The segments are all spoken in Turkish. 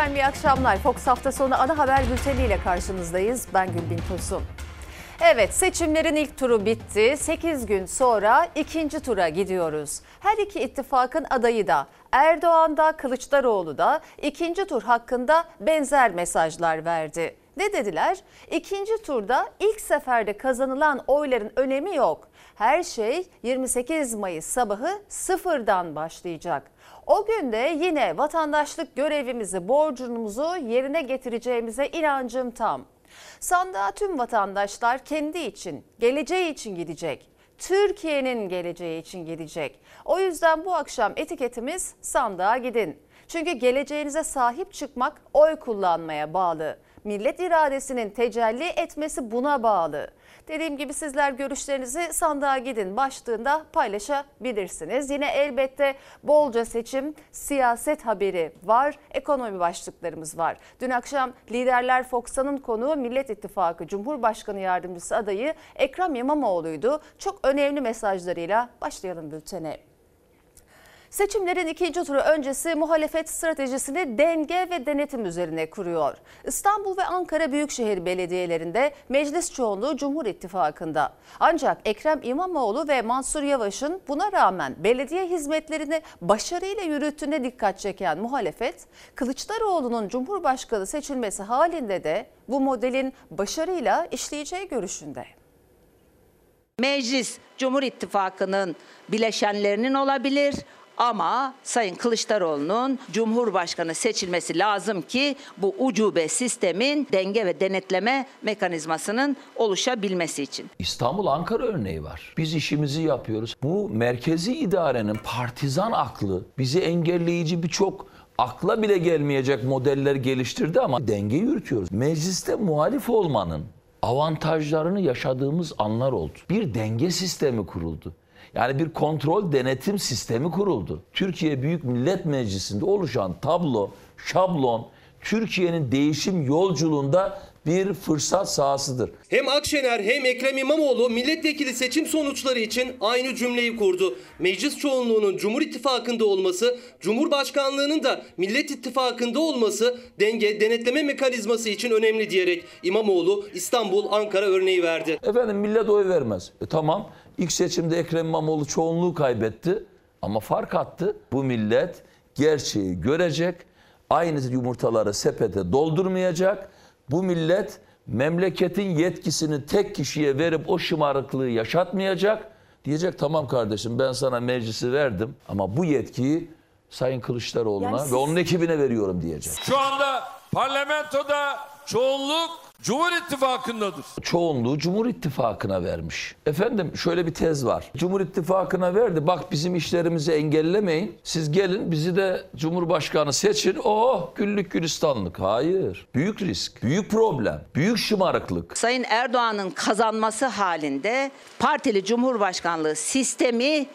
Efendim iyi akşamlar. Fox hafta sonu ana haber bülteniyle karşınızdayız. Ben Gülbin Tosun. Evet seçimlerin ilk turu bitti. 8 gün sonra ikinci tura gidiyoruz. Her iki ittifakın adayı da Erdoğan da Kılıçdaroğlu da ikinci tur hakkında benzer mesajlar verdi. Ne dediler? İkinci turda ilk seferde kazanılan oyların önemi yok. Her şey 28 Mayıs sabahı sıfırdan başlayacak. O günde yine vatandaşlık görevimizi, borcumuzu yerine getireceğimize inancım tam. Sandığa tüm vatandaşlar kendi için, geleceği için gidecek. Türkiye'nin geleceği için gidecek. O yüzden bu akşam etiketimiz sandığa gidin. Çünkü geleceğinize sahip çıkmak oy kullanmaya bağlı. Millet iradesinin tecelli etmesi buna bağlı. Dediğim gibi sizler görüşlerinizi sandığa gidin başlığında paylaşabilirsiniz. Yine elbette bolca seçim, siyaset haberi var, ekonomi başlıklarımız var. Dün akşam Liderler Fox'tanın konuğu Millet İttifakı Cumhurbaşkanı Yardımcısı adayı Ekrem İmamoğlu'ydu. Çok önemli mesajlarıyla başlayalım bültene. Seçimlerin ikinci turu öncesi muhalefet stratejisini denge ve denetim üzerine kuruyor. İstanbul ve Ankara Büyükşehir Belediyelerinde meclis çoğunluğu Cumhur İttifakı'nda. Ancak Ekrem İmamoğlu ve Mansur Yavaş'ın buna rağmen belediye hizmetlerini başarıyla yürüttüğüne dikkat çeken muhalefet, Kılıçdaroğlu'nun Cumhurbaşkanı seçilmesi halinde de bu modelin başarıyla işleyeceği görüşünde. Meclis Cumhur İttifakı'nın bileşenlerinin olabilir ama Sayın Kılıçdaroğlu'nun Cumhurbaşkanı seçilmesi lazım ki bu ucube sistemin denge ve denetleme mekanizmasının oluşabilmesi için. İstanbul Ankara örneği var. Biz işimizi yapıyoruz. Bu merkezi idarenin partizan aklı bizi engelleyici birçok akla bile gelmeyecek modeller geliştirdi ama denge yürütüyoruz. Mecliste muhalif olmanın avantajlarını yaşadığımız anlar oldu. Bir denge sistemi kuruldu. Yani bir kontrol denetim sistemi kuruldu. Türkiye Büyük Millet Meclisi'nde oluşan tablo, şablon Türkiye'nin değişim yolculuğunda bir fırsat sahasıdır. Hem Akşener hem Ekrem İmamoğlu milletvekili seçim sonuçları için aynı cümleyi kurdu. Meclis çoğunluğunun Cumhur İttifakı'nda olması, Cumhurbaşkanlığının da Millet İttifakı'nda olması denge denetleme mekanizması için önemli diyerek İmamoğlu İstanbul Ankara örneği verdi. Efendim millet oy vermez. E, tamam ilk seçimde Ekrem İmamoğlu çoğunluğu kaybetti ama fark attı. Bu millet gerçeği görecek. Aynı yumurtaları sepete doldurmayacak bu millet memleketin yetkisini tek kişiye verip o şımarıklığı yaşatmayacak. Diyecek tamam kardeşim ben sana meclisi verdim ama bu yetkiyi Sayın Kılıçdaroğlu'na yani siz... ve onun ekibine veriyorum diyecek. Şu anda parlamentoda çoğunluk Cumhur İttifakı'ndadır. Çoğunluğu Cumhur İttifakı'na vermiş. Efendim şöyle bir tez var. Cumhur İttifakı'na verdi. Bak bizim işlerimizi engellemeyin. Siz gelin bizi de Cumhurbaşkanı seçin. Oh güllük gülistanlık. Hayır. Büyük risk, büyük problem, büyük şımarıklık. Sayın Erdoğan'ın kazanması halinde partili Cumhurbaşkanlığı sistemi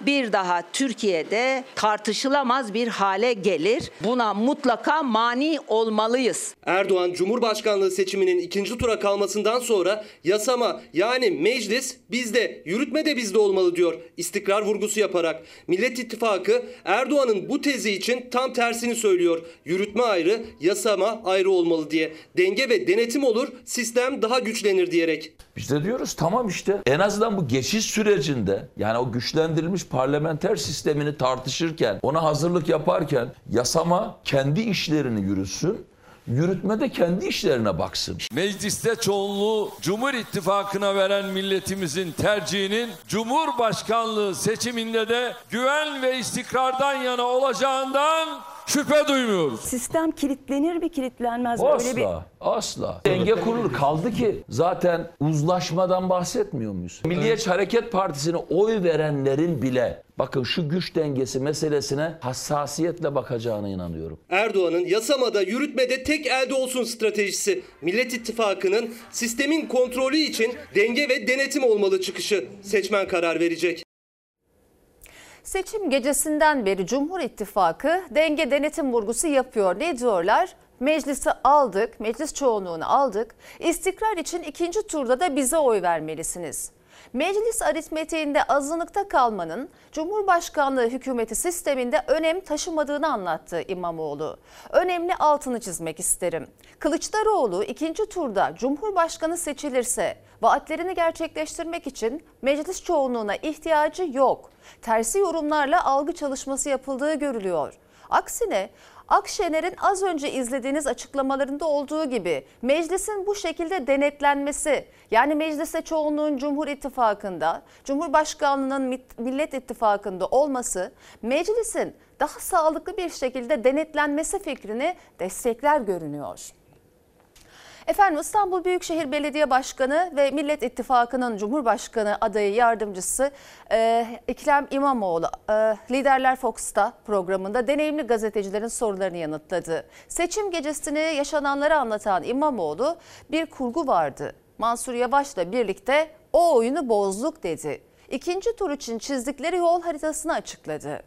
bir daha Türkiye'de tartışılamaz bir hale gelir. Buna mutlaka mani olmalıyız. Erdoğan Cumhurbaşkanlığı seçiminin ikinci tura kalmasından sonra yasama yani meclis bizde, yürütme de bizde olmalı diyor istikrar vurgusu yaparak. Millet İttifakı Erdoğan'ın bu tezi için tam tersini söylüyor. Yürütme ayrı, yasama ayrı olmalı diye. Denge ve denetim olur, sistem daha güçlenir diyerek. Biz de diyoruz tamam işte en azından bu geçiş sürecinde yani o güçlendirilmiş parlamenter sistemini tartışırken ona hazırlık yaparken yasama kendi işlerini yürütsün yürütme de kendi işlerine baksın. Mecliste çoğunluğu Cumhur İttifakı'na veren milletimizin tercihinin Cumhurbaşkanlığı seçiminde de güven ve istikrardan yana olacağından şüphe duymuyoruz. Sistem kilitlenir mi kilitlenmez mi? Asla, Öyle bir... asla. Denge kurulur. Kaldı ki zaten uzlaşmadan bahsetmiyor muyuz? Milliyetçi Hareket Partisi'ne oy verenlerin bile bakın şu güç dengesi meselesine hassasiyetle bakacağına inanıyorum. Erdoğan'ın yasamada, yürütmede tek elde olsun stratejisi. Millet İttifakı'nın sistemin kontrolü için denge ve denetim olmalı çıkışı. Seçmen karar verecek. Seçim gecesinden beri Cumhur İttifakı denge denetim vurgusu yapıyor. Ne diyorlar? Meclisi aldık, meclis çoğunluğunu aldık. İstikrar için ikinci turda da bize oy vermelisiniz. Meclis aritmetiğinde azınlıkta kalmanın Cumhurbaşkanlığı hükümeti sisteminde önem taşımadığını anlattı İmamoğlu. Önemli altını çizmek isterim. Kılıçdaroğlu ikinci turda Cumhurbaşkanı seçilirse vaatlerini gerçekleştirmek için meclis çoğunluğuna ihtiyacı yok. Tersi yorumlarla algı çalışması yapıldığı görülüyor. Aksine Akşener'in az önce izlediğiniz açıklamalarında olduğu gibi meclisin bu şekilde denetlenmesi yani mecliste çoğunluğun Cumhur İttifakı'nda, Cumhurbaşkanlığının Millet İttifakı'nda olması meclisin daha sağlıklı bir şekilde denetlenmesi fikrini destekler görünüyor. Efendim İstanbul Büyükşehir Belediye Başkanı ve Millet İttifakı'nın Cumhurbaşkanı adayı yardımcısı e, Ekrem İmamoğlu e, Liderler Fox'ta programında deneyimli gazetecilerin sorularını yanıtladı. Seçim gecesini yaşananları anlatan İmamoğlu bir kurgu vardı. Mansur Yavaş'la birlikte o oyunu bozduk dedi. İkinci tur için çizdikleri yol haritasını açıkladı.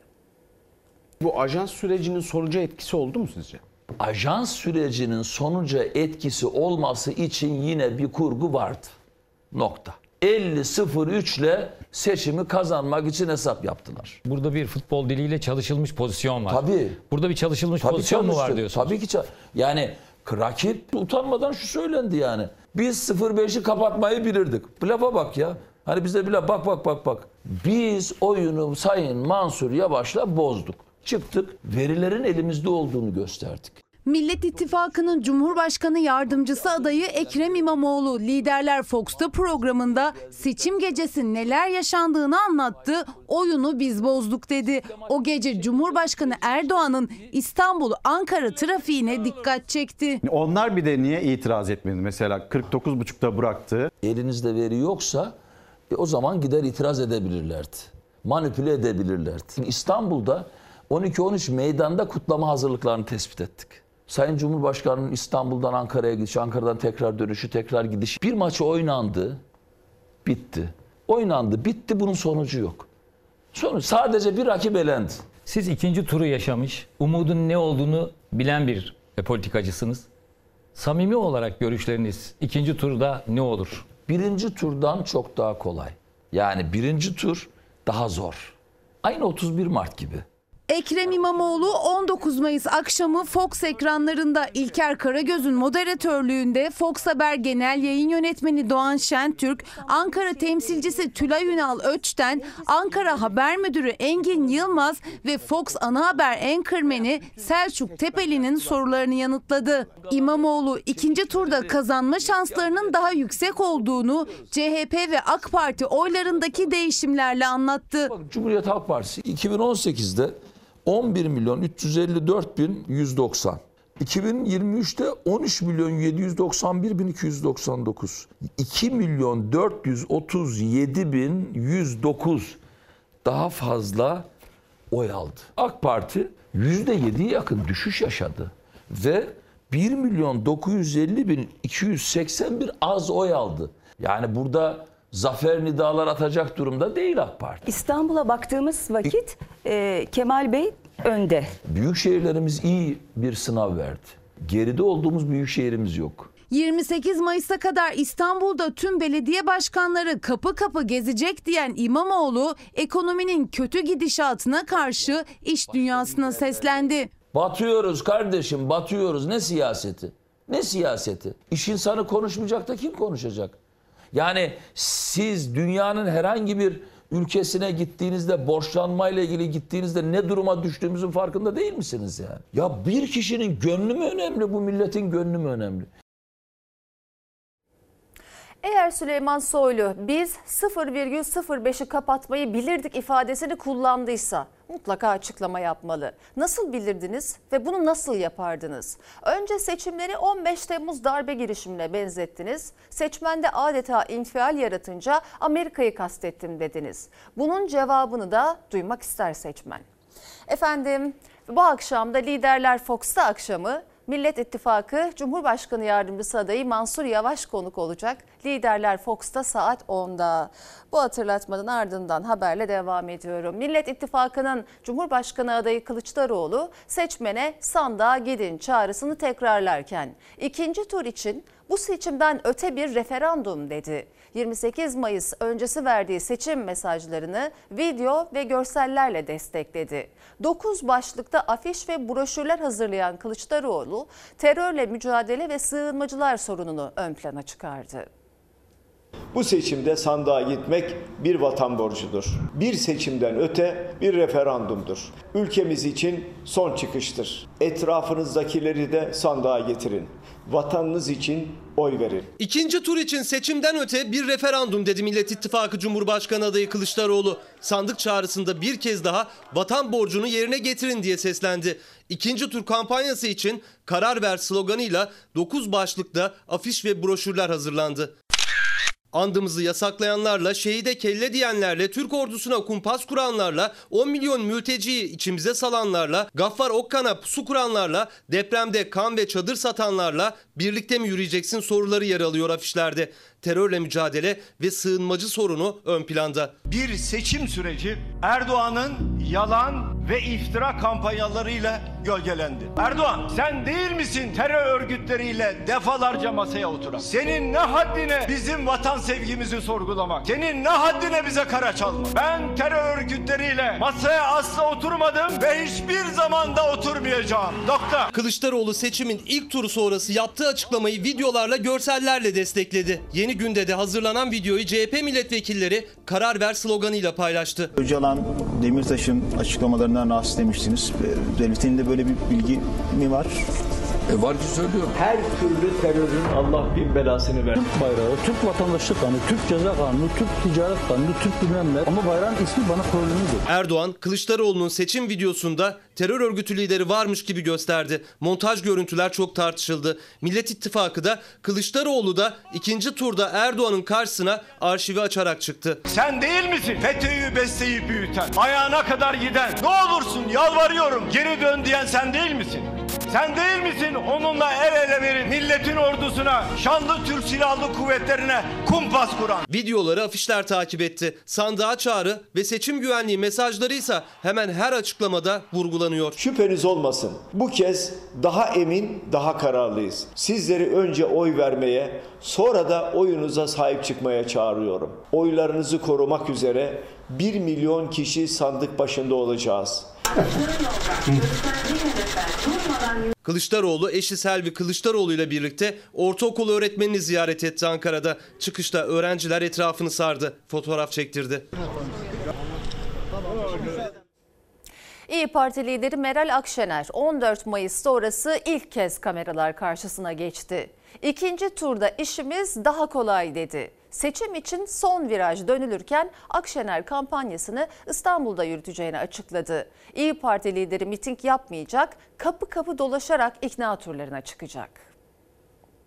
Bu ajans sürecinin sonucu etkisi oldu mu sizce? Ajans sürecinin sonuca etkisi olması için yine bir kurgu vardı. Nokta. 50-03 ile seçimi kazanmak için hesap yaptılar. Burada bir futbol diliyle çalışılmış pozisyon var. Tabii. Burada bir çalışılmış Tabii pozisyon mu var çalıştı. diyorsunuz? Tabii ki. Yani rakip utanmadan şu söylendi yani. Biz 05'i kapatmayı bilirdik. Lafa bak ya. Hani bize bile bak bak bak bak. Biz oyunu Sayın Mansur Yavaş'la bozduk. Çıktık verilerin elimizde olduğunu gösterdik. Millet İttifakı'nın Cumhurbaşkanı Yardımcısı adayı Ekrem İmamoğlu Liderler Fox'ta programında seçim gecesi neler yaşandığını anlattı. Oyunu biz bozduk dedi. O gece Cumhurbaşkanı Erdoğan'ın İstanbul Ankara trafiğine dikkat çekti. Onlar bir de niye itiraz etmedi? Mesela 49.5'ta bıraktı. Elinizde veri yoksa e, o zaman gider itiraz edebilirlerdi. Manipüle edebilirlerdi. İstanbul'da 12-13 meydanda kutlama hazırlıklarını tespit ettik. Sayın Cumhurbaşkanı'nın İstanbul'dan Ankara'ya gidişi, Ankara'dan tekrar dönüşü, tekrar gidiş. Bir maçı oynandı, bitti. Oynandı, bitti, bunun sonucu yok. Sonuç sadece bir rakip elendi. Siz ikinci turu yaşamış, umudun ne olduğunu bilen bir e, politikacısınız. Samimi olarak görüşleriniz ikinci turda ne olur? Birinci turdan çok daha kolay. Yani birinci tur daha zor. Aynı 31 Mart gibi. Ekrem İmamoğlu 19 Mayıs akşamı Fox ekranlarında İlker Karagöz'ün moderatörlüğünde Fox Haber Genel Yayın Yönetmeni Doğan Şentürk, Ankara temsilcisi Tülay Ünal Öç'ten, Ankara Haber Müdürü Engin Yılmaz ve Fox Ana Haber Enkırmeni Selçuk Tepeli'nin sorularını yanıtladı. İmamoğlu ikinci turda kazanma şanslarının daha yüksek olduğunu CHP ve AK Parti oylarındaki değişimlerle anlattı. Cumhuriyet Halk Partisi 2018'de 11 milyon 354 bin 190. 2023'te 13 milyon 791 bin 299. 2 milyon 437 bin 109 daha fazla oy aldı. AK Parti %7'ye yakın düşüş yaşadı ve 1 milyon 950 bin 281 az oy aldı. Yani burada zafer nidalar atacak durumda değil AK Parti. İstanbul'a baktığımız vakit e, Kemal Bey önde. Büyük şehirlerimiz iyi bir sınav verdi. Geride olduğumuz büyük şehrimiz yok. 28 Mayıs'a kadar İstanbul'da tüm belediye başkanları kapı kapı gezecek diyen İmamoğlu ekonominin kötü gidişatına karşı iş dünyasına seslendi. Batıyoruz kardeşim batıyoruz. Ne siyaseti? Ne siyaseti? İş insanı konuşmayacak da kim konuşacak? Yani siz dünyanın herhangi bir ülkesine gittiğinizde borçlanmayla ilgili gittiğinizde ne duruma düştüğümüzün farkında değil misiniz yani? Ya bir kişinin gönlü mü önemli bu milletin gönlü mü önemli? Eğer Süleyman Soylu biz 0,05'i kapatmayı bilirdik ifadesini kullandıysa mutlaka açıklama yapmalı. Nasıl bilirdiniz ve bunu nasıl yapardınız? Önce seçimleri 15 Temmuz darbe girişimine benzettiniz. Seçmende adeta infial yaratınca Amerika'yı kastettim dediniz. Bunun cevabını da duymak ister seçmen. Efendim bu akşam da Liderler Fox'ta akşamı Millet İttifakı Cumhurbaşkanı Yardımcısı adayı Mansur Yavaş konuk olacak. Liderler Fox'ta saat 10'da. Bu hatırlatmanın ardından haberle devam ediyorum. Millet İttifakı'nın Cumhurbaşkanı adayı Kılıçdaroğlu seçmene sandığa gidin çağrısını tekrarlarken ikinci tur için bu seçimden öte bir referandum dedi. 28 Mayıs öncesi verdiği seçim mesajlarını video ve görsellerle destekledi. 9 başlıkta afiş ve broşürler hazırlayan Kılıçdaroğlu terörle mücadele ve sığınmacılar sorununu ön plana çıkardı. Bu seçimde sandığa gitmek bir vatan borcudur. Bir seçimden öte bir referandumdur. Ülkemiz için son çıkıştır. Etrafınızdakileri de sandığa getirin. Vatanınız için oy verin. İkinci tur için seçimden öte bir referandum dedi Millet İttifakı Cumhurbaşkanı adayı Kılıçdaroğlu. Sandık çağrısında bir kez daha vatan borcunu yerine getirin diye seslendi. İkinci tur kampanyası için karar ver sloganıyla 9 başlıkta afiş ve broşürler hazırlandı. Andımızı yasaklayanlarla, şehide kelle diyenlerle, Türk ordusuna kumpas kuranlarla, 10 milyon mülteciyi içimize salanlarla, Gaffar Okkan'a pusu kuranlarla, depremde kan ve çadır satanlarla birlikte mi yürüyeceksin soruları yer alıyor afişlerde. Terörle mücadele ve sığınmacı sorunu ön planda. Bir seçim süreci Erdoğan'ın yalan ve iftira kampanyalarıyla gölgelendi. Erdoğan sen değil misin terör örgütleriyle defalarca masaya oturan? Senin ne haddine bizim vatan sevgimizi sorgulamak? Senin ne haddine bize kara çalmak? Ben terör örgütleriyle masaya asla oturmadım ve hiçbir zaman da oturmayacağım. Nokta. Kılıçdaroğlu seçimin ilk turu sonrası yaptığı açıklamayı videolarla, görsellerle destekledi. Yeni günde de hazırlanan videoyu CHP milletvekilleri karar ver sloganıyla paylaştı. Öcalan, Demirtaş'ın açıklamalarından rahatsız demiştiniz. Devletin de böyle bir bilgi mi var? E var ki söylüyorum. Her türlü terörün Allah bin belasını ver. Türk bayrağı, Türk vatandaşlık kanunu, Türk ceza kanunu, Türk ticaret kanunu, Türk bilmem ne. Ama bayrağın ismi bana problemlidir. Erdoğan, Kılıçdaroğlu'nun seçim videosunda terör örgütü lideri varmış gibi gösterdi. Montaj görüntüler çok tartışıldı. Millet İttifakı da Kılıçdaroğlu da ikinci turda Erdoğan'ın karşısına arşivi açarak çıktı. Sen değil misin FETÖ'yü besleyip büyüten, ayağına kadar giden, ne olursun yalvarıyorum geri dön diyen sen değil misin? Sen değil misin onunla el ele verip milletin ordusuna, şanlı Türk Silahlı Kuvvetlerine kumpas kuran? Videoları afişler takip etti. Sandığa çağrı ve seçim güvenliği mesajları ise hemen her açıklamada vurgulanıyor. Şüpheniz olmasın. Bu kez daha emin, daha kararlıyız. Sizleri önce oy vermeye, sonra da oyunuza sahip çıkmaya çağırıyorum. Oylarınızı korumak üzere 1 milyon kişi sandık başında olacağız. Kılıçdaroğlu eşi Selvi Kılıçdaroğlu ile birlikte ortaokul öğretmenini ziyaret etti Ankara'da. Çıkışta öğrenciler etrafını sardı, fotoğraf çektirdi. İyi Parti lideri Meral Akşener 14 Mayıs sonrası ilk kez kameralar karşısına geçti. İkinci turda işimiz daha kolay dedi. Seçim için son viraj dönülürken Akşener kampanyasını İstanbul'da yürüteceğini açıkladı. İyi Parti lideri miting yapmayacak, kapı kapı dolaşarak ikna turlarına çıkacak.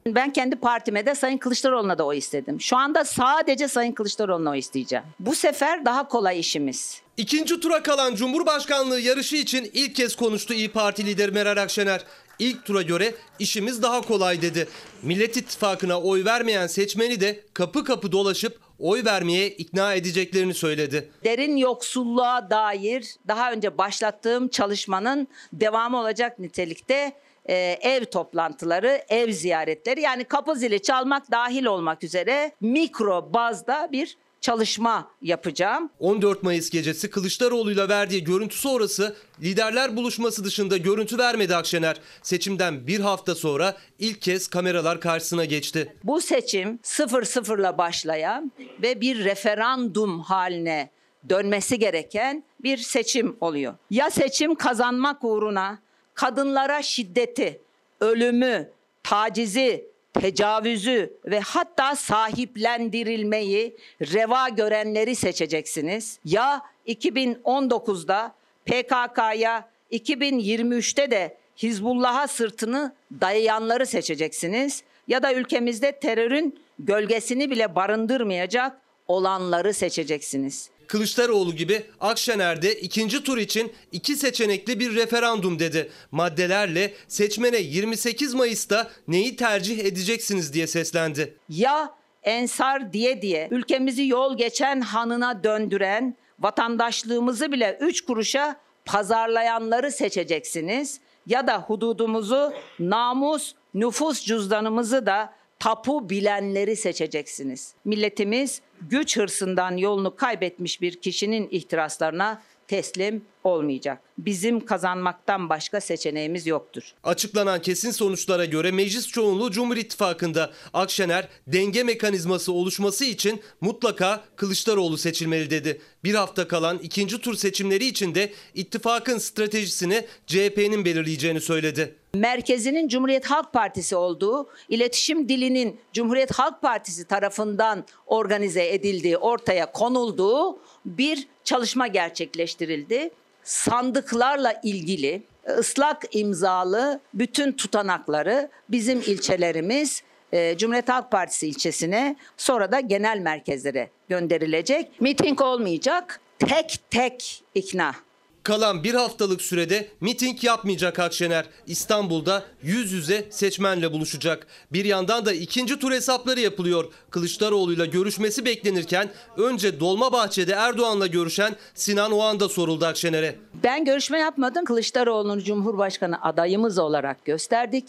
Ben kendi partime de Sayın Kılıçdaroğlu'na da oy istedim. Şu anda sadece Sayın Kılıçdaroğlu'na oy isteyeceğim. Bu sefer daha kolay işimiz. İkinci tura kalan Cumhurbaşkanlığı yarışı için ilk kez konuştu İyi Parti lideri Meral Akşener. İlk tura göre işimiz daha kolay dedi. Millet İttifakı'na oy vermeyen seçmeni de kapı kapı dolaşıp oy vermeye ikna edeceklerini söyledi. Derin yoksulluğa dair daha önce başlattığım çalışmanın devamı olacak nitelikte e, ev toplantıları, ev ziyaretleri yani kapı zili çalmak dahil olmak üzere mikro bazda bir çalışma yapacağım. 14 Mayıs gecesi Kılıçdaroğlu'yla verdiği görüntü sonrası liderler buluşması dışında görüntü vermedi Akşener. Seçimden bir hafta sonra ilk kez kameralar karşısına geçti. Bu seçim sıfır sıfırla başlayan ve bir referandum haline dönmesi gereken bir seçim oluyor. Ya seçim kazanmak uğruna kadınlara şiddeti, ölümü, tacizi, tecavüzü ve hatta sahiplendirilmeyi reva görenleri seçeceksiniz. Ya 2019'da PKK'ya 2023'te de Hizbullah'a sırtını dayayanları seçeceksiniz ya da ülkemizde terörün gölgesini bile barındırmayacak olanları seçeceksiniz. Kılıçdaroğlu gibi Akşener de ikinci tur için iki seçenekli bir referandum dedi. Maddelerle seçmene 28 Mayıs'ta neyi tercih edeceksiniz diye seslendi. Ya ensar diye diye ülkemizi yol geçen hanına döndüren vatandaşlığımızı bile üç kuruşa pazarlayanları seçeceksiniz ya da hududumuzu namus nüfus cüzdanımızı da tapu bilenleri seçeceksiniz. Milletimiz güç hırsından yolunu kaybetmiş bir kişinin ihtiraslarına teslim olmayacak. Bizim kazanmaktan başka seçeneğimiz yoktur. Açıklanan kesin sonuçlara göre meclis çoğunluğu Cumhur İttifakı'nda Akşener denge mekanizması oluşması için mutlaka Kılıçdaroğlu seçilmeli dedi. Bir hafta kalan ikinci tur seçimleri için de ittifakın stratejisini CHP'nin belirleyeceğini söyledi. Merkezinin Cumhuriyet Halk Partisi olduğu, iletişim dilinin Cumhuriyet Halk Partisi tarafından organize edildiği, ortaya konulduğu bir çalışma gerçekleştirildi. Sandıklarla ilgili ıslak imzalı bütün tutanakları bizim ilçelerimiz e, Cumhuriyet Halk Partisi ilçesine sonra da genel merkezlere gönderilecek. Miting olmayacak. Tek tek ikna. Kalan bir haftalık sürede miting yapmayacak Akşener. İstanbul'da yüz yüze seçmenle buluşacak. Bir yandan da ikinci tur hesapları yapılıyor. Kılıçdaroğlu'yla görüşmesi beklenirken önce Dolmabahçe'de Erdoğan'la görüşen Sinan Oğan da soruldu Akşener'e. Ben görüşme yapmadım. Kılıçdaroğlu'nu Cumhurbaşkanı adayımız olarak gösterdik.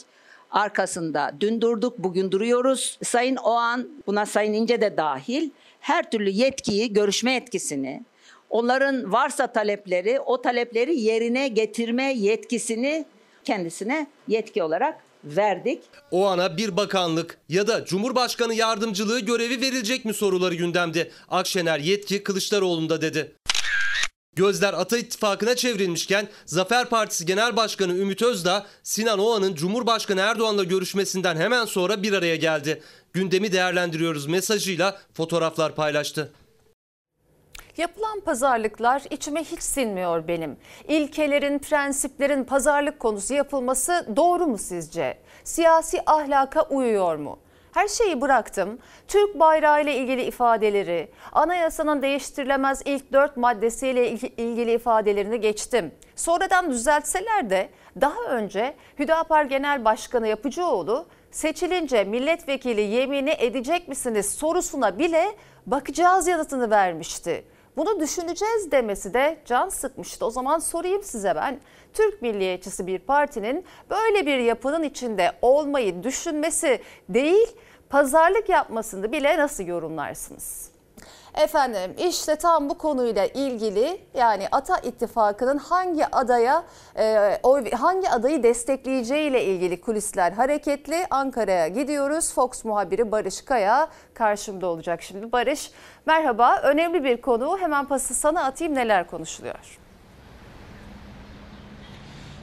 Arkasında dün durduk, bugün duruyoruz. Sayın Oğan, buna Sayın İnce de dahil her türlü yetkiyi, görüşme yetkisini, onların varsa talepleri, o talepleri yerine getirme yetkisini kendisine yetki olarak verdik. O ana bir bakanlık ya da Cumhurbaşkanı yardımcılığı görevi verilecek mi soruları gündemde. Akşener yetki Kılıçdaroğlu'nda dedi. Gözler Ata İttifakı'na çevrilmişken Zafer Partisi Genel Başkanı Ümit Özdağ, Sinan Oğan'ın Cumhurbaşkanı Erdoğan'la görüşmesinden hemen sonra bir araya geldi. Gündemi değerlendiriyoruz mesajıyla fotoğraflar paylaştı. Yapılan pazarlıklar içime hiç sinmiyor benim. İlkelerin, prensiplerin pazarlık konusu yapılması doğru mu sizce? Siyasi ahlaka uyuyor mu? Her şeyi bıraktım. Türk bayrağı ile ilgili ifadeleri, anayasanın değiştirilemez ilk dört maddesiyle ilgili ifadelerini geçtim. Sonradan düzeltseler de daha önce Hüdapar Genel Başkanı Yapıcıoğlu seçilince milletvekili yemini edecek misiniz sorusuna bile bakacağız yanıtını vermişti. Bunu düşüneceğiz demesi de can sıkmıştı. O zaman sorayım size ben. Türk milliyetçisi bir partinin böyle bir yapının içinde olmayı düşünmesi değil, pazarlık yapmasını bile nasıl yorumlarsınız? Efendim işte tam bu konuyla ilgili yani Ata İttifakı'nın hangi adaya e, oy, hangi adayı destekleyeceğiyle ilgili kulisler hareketli. Ankara'ya gidiyoruz. Fox muhabiri Barış Kaya karşımda olacak şimdi. Barış merhaba. Önemli bir konu. Hemen pası sana atayım neler konuşuluyor?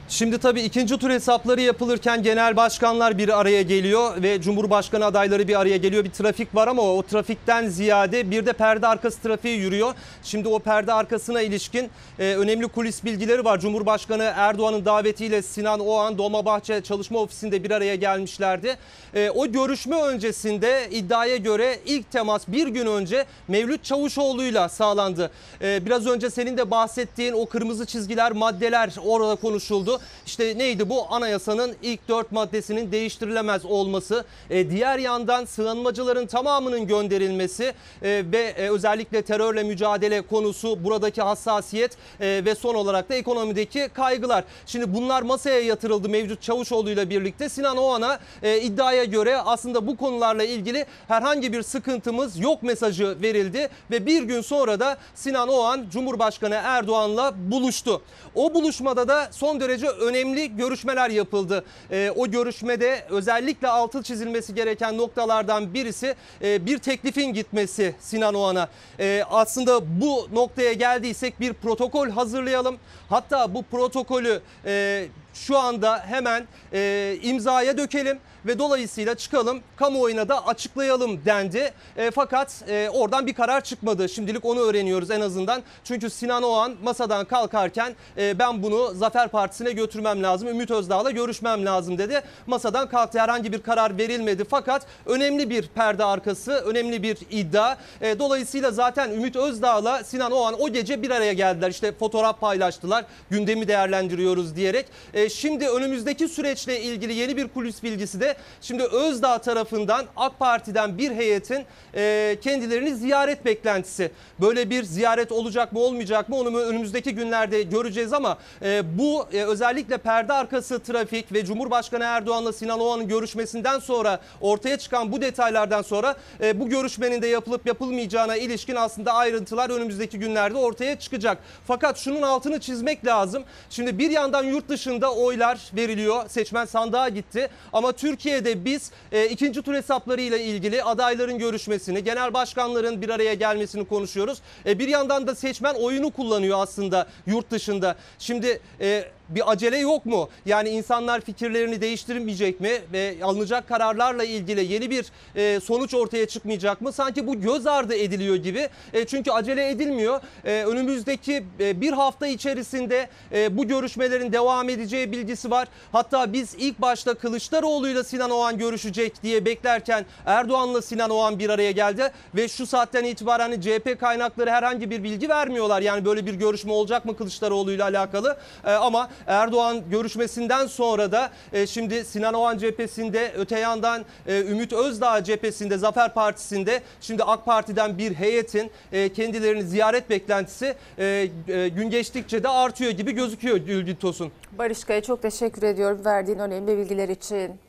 Şimdi tabii ikinci tur hesapları yapılırken genel başkanlar bir araya geliyor ve cumhurbaşkanı adayları bir araya geliyor. Bir trafik var ama o trafikten ziyade bir de perde arkası trafiği yürüyor. Şimdi o perde arkasına ilişkin e, önemli kulis bilgileri var. Cumhurbaşkanı Erdoğan'ın davetiyle Sinan Oğan Dolmabahçe Çalışma Ofisi'nde bir araya gelmişlerdi. E, o görüşme öncesinde iddiaya göre ilk temas bir gün önce Mevlüt Çavuşoğlu'yla sağlandı. E, biraz önce senin de bahsettiğin o kırmızı çizgiler, maddeler orada konuşuldu. İşte neydi bu? Anayasanın ilk dört maddesinin değiştirilemez olması. E, diğer yandan sığınmacıların tamamının gönderilmesi e, ve e, özellikle terörle mücadele konusu, buradaki hassasiyet e, ve son olarak da ekonomideki kaygılar. Şimdi bunlar masaya yatırıldı mevcut Çavuşoğlu ile birlikte. Sinan Oğan'a e, iddiaya göre aslında bu konularla ilgili herhangi bir sıkıntımız yok mesajı verildi ve bir gün sonra da Sinan Oğan Cumhurbaşkanı Erdoğan'la buluştu. O buluşmada da son derece önemli görüşmeler yapıldı. E, o görüşmede özellikle altı çizilmesi gereken noktalardan birisi e, bir teklifin gitmesi Sinan Oğan'a. E, aslında bu noktaya geldiysek bir protokol hazırlayalım. Hatta bu protokolü e, şu anda hemen e, imzaya dökelim ve dolayısıyla çıkalım kamuoyuna da açıklayalım dendi. E, fakat e, oradan bir karar çıkmadı. Şimdilik onu öğreniyoruz en azından. Çünkü Sinan Oğan masadan kalkarken e, ben bunu Zafer Partisi'ne götürmem lazım. Ümit Özdağ'la görüşmem lazım dedi. Masadan kalktı herhangi bir karar verilmedi. Fakat önemli bir perde arkası, önemli bir iddia. E, dolayısıyla zaten Ümit Özdağ'la Sinan Oğan o gece bir araya geldiler. İşte fotoğraf paylaştılar. Gündemi değerlendiriyoruz diyerek. E, şimdi önümüzdeki süreçle ilgili yeni bir kulis bilgisi de şimdi Özdağ tarafından AK Parti'den bir heyetin e, kendilerini ziyaret beklentisi. Böyle bir ziyaret olacak mı olmayacak mı onu önümüzdeki günlerde göreceğiz ama e, bu e, özellikle perde arkası trafik ve Cumhurbaşkanı Erdoğan'la Sinan Oğan'ın görüşmesinden sonra ortaya çıkan bu detaylardan sonra e, bu görüşmenin de yapılıp yapılmayacağına ilişkin aslında ayrıntılar önümüzdeki günlerde ortaya çıkacak. Fakat şunun altını çizmek lazım. Şimdi bir yandan yurt dışında oylar veriliyor. Seçmen sandığa gitti. Ama Türkiye'de biz e, ikinci tur hesaplarıyla ilgili adayların görüşmesini, genel başkanların bir araya gelmesini konuşuyoruz. E, bir yandan da seçmen oyunu kullanıyor aslında yurt dışında. Şimdi e, bir acele yok mu? Yani insanlar fikirlerini değiştirmeyecek mi? Ve alınacak kararlarla ilgili yeni bir e, sonuç ortaya çıkmayacak mı? Sanki bu göz ardı ediliyor gibi. E, çünkü acele edilmiyor. E, önümüzdeki e, bir hafta içerisinde e, bu görüşmelerin devam edeceği bilgisi var. Hatta biz ilk başta Kılıçdaroğlu'yla Sinan Oğan görüşecek diye beklerken Erdoğan'la Sinan Oğan bir araya geldi. Ve şu saatten itibaren CHP kaynakları herhangi bir bilgi vermiyorlar. Yani böyle bir görüşme olacak mı Kılıçdaroğlu'yla alakalı? E, ama Erdoğan görüşmesinden sonra da e, şimdi Sinan Oğan cephesinde öte yandan e, Ümit Özdağ cephesinde Zafer Partisi'nde şimdi AK Parti'den bir heyetin e, kendilerini ziyaret beklentisi e, e, gün geçtikçe de artıyor gibi gözüküyor Gülgün Tosun. Barış Kaya çok teşekkür ediyorum verdiğin önemli bilgiler için.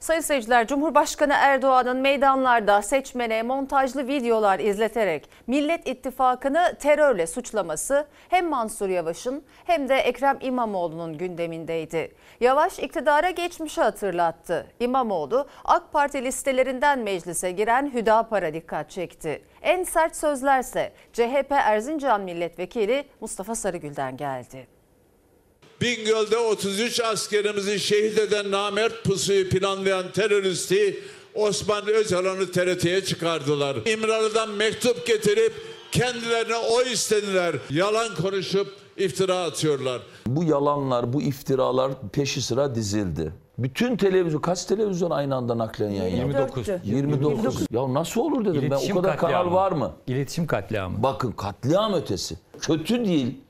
Sayın seyirciler, Cumhurbaşkanı Erdoğan'ın meydanlarda seçmene montajlı videolar izleterek Millet İttifakı'nı terörle suçlaması hem Mansur Yavaş'ın hem de Ekrem İmamoğlu'nun gündemindeydi. Yavaş iktidara geçmişi hatırlattı. İmamoğlu AK Parti listelerinden meclise giren Hüdapar'a dikkat çekti. En sert sözlerse CHP Erzincan Milletvekili Mustafa Sarıgül'den geldi. Bingöl'de 33 askerimizi şehit eden namert pusuyu planlayan teröristi Osman Öcalan'ı TRT'ye çıkardılar. İmralı'dan mektup getirip kendilerine oy istediler. Yalan konuşup iftira atıyorlar. Bu yalanlar, bu iftiralar peşi sıra dizildi. Bütün televizyon, kaç televizyon aynı anda naklen yayın yaptı? 29. 29. Ya nasıl olur dedim İletişim ben o kadar kanal var mı? İletişim katliamı. Bakın katliam ötesi. Kötü değil.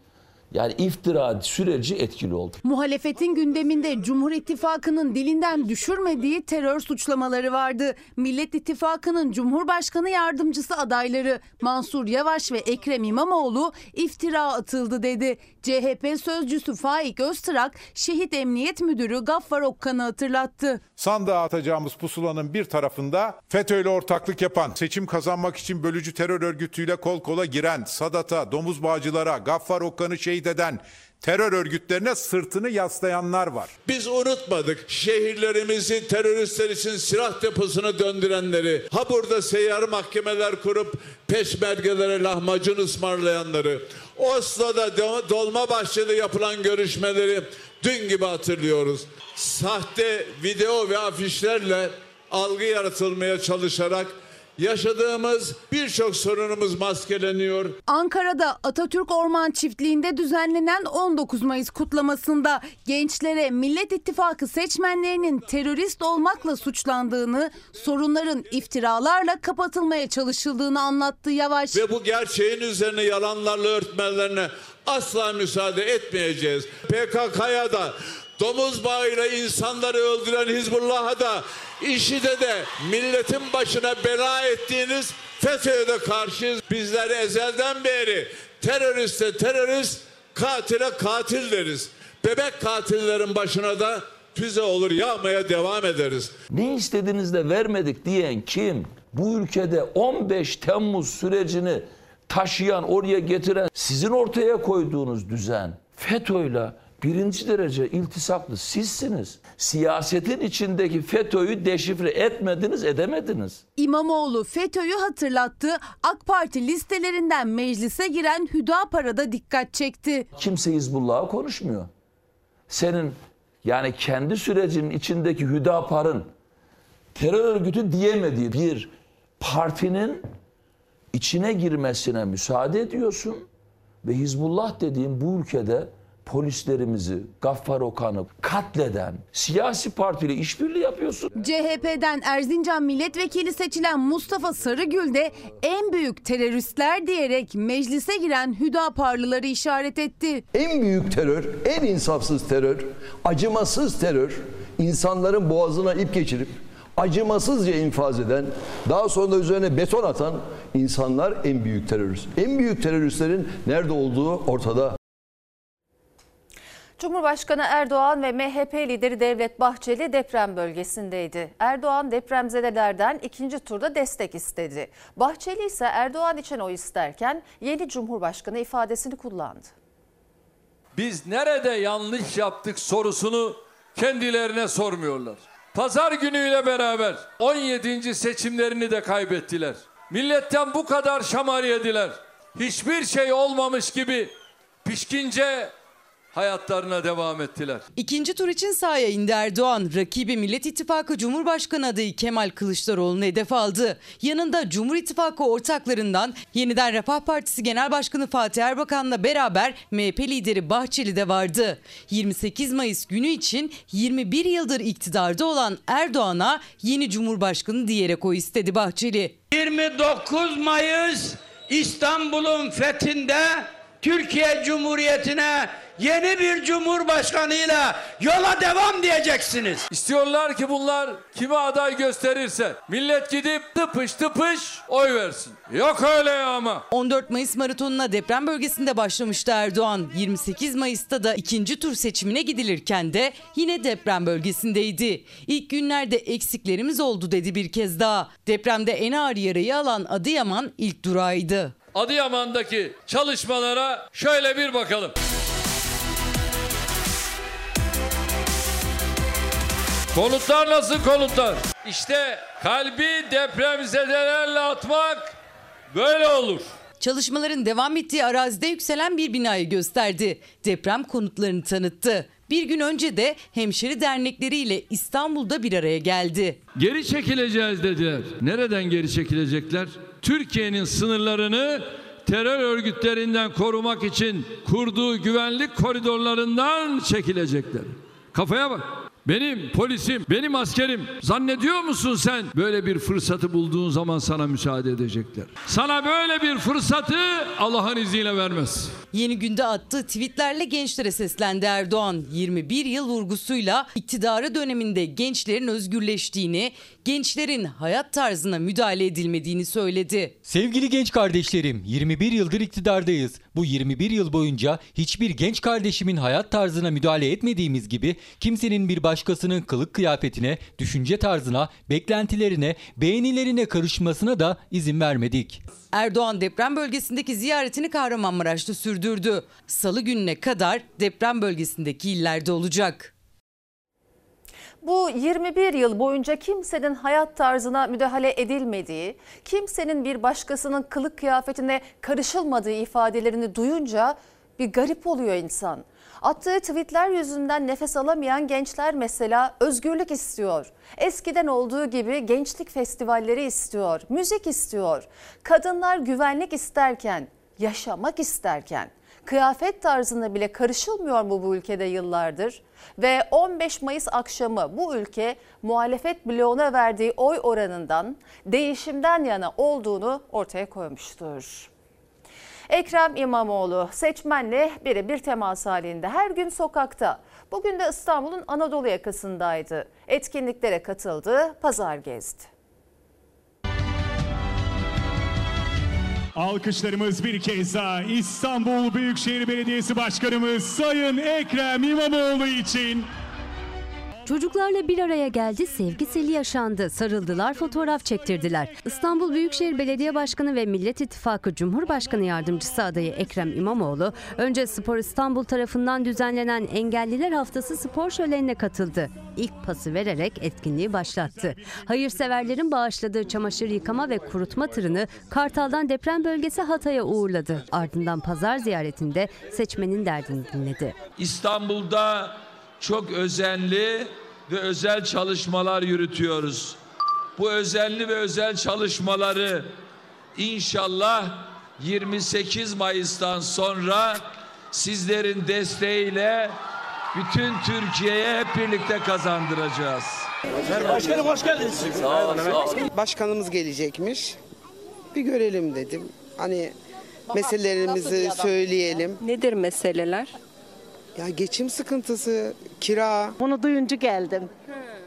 Yani iftira süreci etkili oldu. Muhalefetin gündeminde Cumhur İttifakı'nın dilinden düşürmediği terör suçlamaları vardı. Millet İttifakı'nın Cumhurbaşkanı yardımcısı adayları Mansur Yavaş ve Ekrem İmamoğlu iftira atıldı dedi. CHP sözcüsü Faik Öztrak, Şehit Emniyet Müdürü Gaffar Okkan'ı hatırlattı. Sandığa atacağımız pusulanın bir tarafında FETÖ'yle ortaklık yapan, seçim kazanmak için bölücü terör örgütüyle kol kola giren, Sadat'a, domuz bağcılara, Gaffar Okkan'ı şehit eden terör örgütlerine sırtını yaslayanlar var. Biz unutmadık şehirlerimizi teröristler için silah deposuna döndürenleri, ha burada seyyar mahkemeler kurup peşmergelere lahmacun ısmarlayanları, Oslo'da Do- Dolmabahçe'de yapılan görüşmeleri dün gibi hatırlıyoruz. Sahte video ve afişlerle algı yaratılmaya çalışarak yaşadığımız birçok sorunumuz maskeleniyor. Ankara'da Atatürk Orman Çiftliği'nde düzenlenen 19 Mayıs kutlamasında gençlere Millet İttifakı seçmenlerinin terörist olmakla suçlandığını, sorunların iftiralarla kapatılmaya çalışıldığını anlattı Yavaş. Ve bu gerçeğin üzerine yalanlarla örtmelerine asla müsaade etmeyeceğiz. PKK'ya da domuz bağıyla insanları öldüren Hizbullah'a da işide de milletin başına bela ettiğiniz FETÖ'ye de karşıyız. Bizler ezelden beri teröriste terörist, katile katil deriz. Bebek katillerin başına da füze olur yağmaya devam ederiz. Ne istediniz de vermedik diyen kim? Bu ülkede 15 Temmuz sürecini taşıyan, oraya getiren sizin ortaya koyduğunuz düzen FETÖ'yle birinci derece iltisaklı sizsiniz. Siyasetin içindeki FETÖ'yü deşifre etmediniz, edemediniz. İmamoğlu FETÖ'yü hatırlattı. AK Parti listelerinden meclise giren Hüdapar'a da dikkat çekti. Kimse Hizbullah'a konuşmuyor. Senin yani kendi sürecinin içindeki Hüdapar'ın terör örgütü diyemediği bir partinin içine girmesine müsaade ediyorsun ve Hizbullah dediğim bu ülkede polislerimizi, Gaffar Okan'ı katleden siyasi partiyle işbirliği yapıyorsun. CHP'den Erzincan milletvekili seçilen Mustafa Sarıgül de en büyük teröristler diyerek meclise giren Hüdaparlıları işaret etti. En büyük terör, en insafsız terör, acımasız terör, insanların boğazına ip geçirip acımasızca infaz eden, daha sonra da üzerine beton atan insanlar en büyük terörist. En büyük teröristlerin nerede olduğu ortada. Cumhurbaşkanı Erdoğan ve MHP lideri Devlet Bahçeli deprem bölgesindeydi. Erdoğan depremzedelerden ikinci turda destek istedi. Bahçeli ise Erdoğan için oy isterken yeni Cumhurbaşkanı ifadesini kullandı. Biz nerede yanlış yaptık sorusunu kendilerine sormuyorlar. Pazar günüyle beraber 17. seçimlerini de kaybettiler. Milletten bu kadar şamar yediler. Hiçbir şey olmamış gibi pişkince hayatlarına devam ettiler. İkinci tur için sahaya indi Erdoğan. Rakibi Millet İttifakı Cumhurbaşkanı adayı Kemal Kılıçdaroğlu'nu hedef aldı. Yanında Cumhur İttifakı ortaklarından Yeniden Refah Partisi Genel Başkanı Fatih Erbakan'la beraber MHP lideri Bahçeli de vardı. 28 Mayıs günü için 21 yıldır iktidarda olan Erdoğan'a yeni Cumhurbaşkanı diyerek o istedi Bahçeli. 29 Mayıs İstanbul'un fethinde Türkiye Cumhuriyeti'ne yeni bir cumhurbaşkanıyla yola devam diyeceksiniz. İstiyorlar ki bunlar kime aday gösterirse millet gidip tıpış tıpış oy versin. Yok öyle ama. 14 Mayıs maratonuna deprem bölgesinde başlamıştı Erdoğan. 28 Mayıs'ta da ikinci tur seçimine gidilirken de yine deprem bölgesindeydi. İlk günlerde eksiklerimiz oldu dedi bir kez daha. Depremde en ağır yarayı alan Adıyaman ilk durağıydı. Adıyaman'daki çalışmalara şöyle bir bakalım. Konutlar nasıl konutlar? İşte kalbi depremzedelerle atmak böyle olur. Çalışmaların devam ettiği arazide yükselen bir binayı gösterdi. Deprem konutlarını tanıttı. Bir gün önce de hemşeri dernekleriyle İstanbul'da bir araya geldi. Geri çekileceğiz dediler. Nereden geri çekilecekler? Türkiye'nin sınırlarını terör örgütlerinden korumak için kurduğu güvenlik koridorlarından çekilecekler. Kafaya bak. Benim polisim, benim askerim zannediyor musun sen böyle bir fırsatı bulduğun zaman sana müsaade edecekler? Sana böyle bir fırsatı Allah'ın izniyle vermez. Yeni günde attığı tweetlerle gençlere seslendi Erdoğan. 21 yıl vurgusuyla iktidarı döneminde gençlerin özgürleştiğini, gençlerin hayat tarzına müdahale edilmediğini söyledi. Sevgili genç kardeşlerim, 21 yıldır iktidardayız. Bu 21 yıl boyunca hiçbir genç kardeşimin hayat tarzına müdahale etmediğimiz gibi kimsenin bir başkasının kılık kıyafetine, düşünce tarzına, beklentilerine, beğenilerine karışmasına da izin vermedik. Erdoğan deprem bölgesindeki ziyaretini Kahramanmaraş'ta sürdürdü. Salı gününe kadar deprem bölgesindeki illerde olacak. Bu 21 yıl boyunca kimsenin hayat tarzına müdahale edilmediği, kimsenin bir başkasının kılık kıyafetine karışılmadığı ifadelerini duyunca bir garip oluyor insan. Attığı tweetler yüzünden nefes alamayan gençler mesela özgürlük istiyor. Eskiden olduğu gibi gençlik festivalleri istiyor, müzik istiyor. Kadınlar güvenlik isterken, yaşamak isterken kıyafet tarzına bile karışılmıyor mu bu ülkede yıllardır? Ve 15 Mayıs akşamı bu ülke muhalefet bloğuna verdiği oy oranından değişimden yana olduğunu ortaya koymuştur. Ekrem İmamoğlu seçmenle birebir temas halinde her gün sokakta. Bugün de İstanbul'un Anadolu yakasındaydı. Etkinliklere katıldı, pazar gezdi. Alkışlarımız bir kez daha İstanbul Büyükşehir Belediyesi Başkanımız Sayın Ekrem İmamoğlu için. Çocuklarla bir araya geldi, sevgi seli yaşandı, sarıldılar, fotoğraf çektirdiler. İstanbul Büyükşehir Belediye Başkanı ve Millet İttifakı Cumhurbaşkanı Yardımcısı adayı Ekrem İmamoğlu, önce Spor İstanbul tarafından düzenlenen Engelliler Haftası spor şölenine katıldı. İlk pası vererek etkinliği başlattı. Hayırseverlerin bağışladığı çamaşır yıkama ve kurutma tırını Kartal'dan deprem bölgesi Hatay'a uğurladı. Ardından pazar ziyaretinde seçmenin derdini dinledi. İstanbul'da çok özenli ve özel çalışmalar yürütüyoruz. Bu özenli ve özel çalışmaları inşallah 28 Mayıs'tan sonra sizlerin desteğiyle bütün Türkiye'ye hep birlikte kazandıracağız. Başkanım hoş geldiniz. Sağ ol, sağ ol. Başkanımız gelecekmiş. Bir görelim dedim. Hani meselelerimizi söyleyelim. Nedir meseleler? Ya geçim sıkıntısı, kira. Bunu duyunca geldim.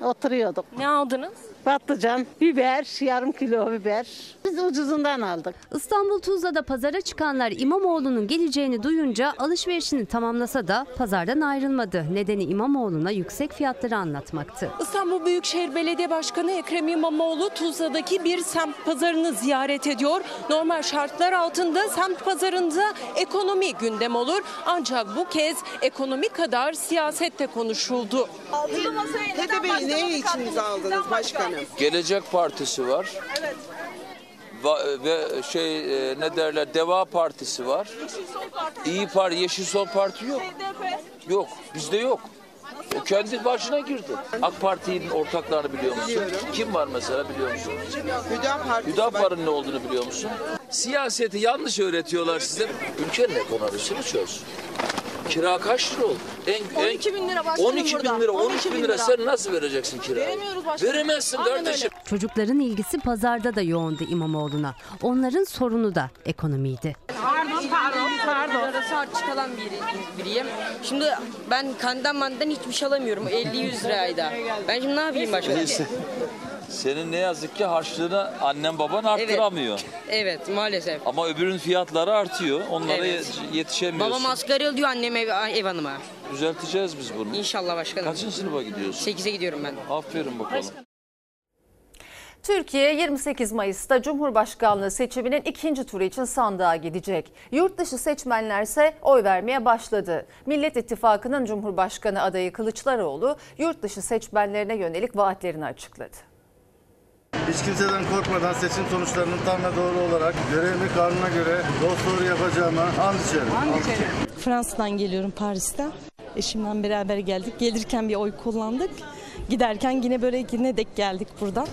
Oturuyorduk. Ne aldınız? Patlıcan, biber, yarım kilo biber. Biz ucuzundan aldık. İstanbul Tuzla'da pazara çıkanlar İmamoğlu'nun geleceğini duyunca alışverişini tamamlasa da pazardan ayrılmadı. Nedeni İmamoğlu'na yüksek fiyatları anlatmaktı. İstanbul Büyükşehir Belediye Başkanı Ekrem İmamoğlu Tuzla'daki bir semt pazarını ziyaret ediyor. Normal şartlar altında semt pazarında ekonomi gündem olur. Ancak bu kez ekonomi kadar siyasette konuşuldu. Tete Bey ne için aldınız başkanım? Gelecek Partisi var. Va- ve şey e, ne derler Deva Partisi var. İyi Parti, Yeşil Sol Parti yok. Yok, bizde yok. O kendi başına girdi. AK Parti'nin ortaklarını biliyor musun? Kim var mesela biliyor musun? Hüdapar. Hüdapar'ın ne olduğunu biliyor musun? Siyaseti yanlış öğretiyorlar size. Ülkenin ekonomisini çöz. Kira kaç lira oldu? En, 12 bin lira başkanım 12 bin lira, 12 13 bin lira. lira. Sen nasıl vereceksin kirayı? Veremiyoruz başkanım. Veremezsin Aynen kardeşim. Çocukların ilgisi pazarda da yoğundu İmamoğlu'na. Onların sorunu da ekonomiydi. Pardon, pardon, pardon. Saat çıkalan biri, biriyim. Şimdi ben kandan mandan hiçbir şey alamıyorum. 50-100 lirayda. Ben şimdi ne yapayım başka? Senin ne yazık ki harçlığını annen baban arttıramıyor. Evet maalesef. Ama öbürünün fiyatları artıyor. Onlara Evet. ye- yetişemiyorsun. Babam asgari alıyor annem ev, ev hanıma. Düzelteceğiz biz bunu. İnşallah başkanım. Kaçıncı sınıfa gidiyorsun? 8'e gidiyorum ben. Aferin bakalım. Türkiye 28 Mayıs'ta Cumhurbaşkanlığı seçiminin ikinci turu için sandığa gidecek. Yurt dışı seçmenlerse oy vermeye başladı. Millet İttifakı'nın Cumhurbaşkanı adayı Kılıçdaroğlu yurt dışı seçmenlerine yönelik vaatlerini açıkladı. Hiç kimseden korkmadan seçim sonuçlarının tam ve doğru olarak görevimi kanuna göre dost doğru yapacağıma and içerim. Fransa'dan geliyorum Paris'ten. Eşimle beraber geldik. Gelirken bir oy kullandık. Giderken yine böyle yine dek geldik buradan.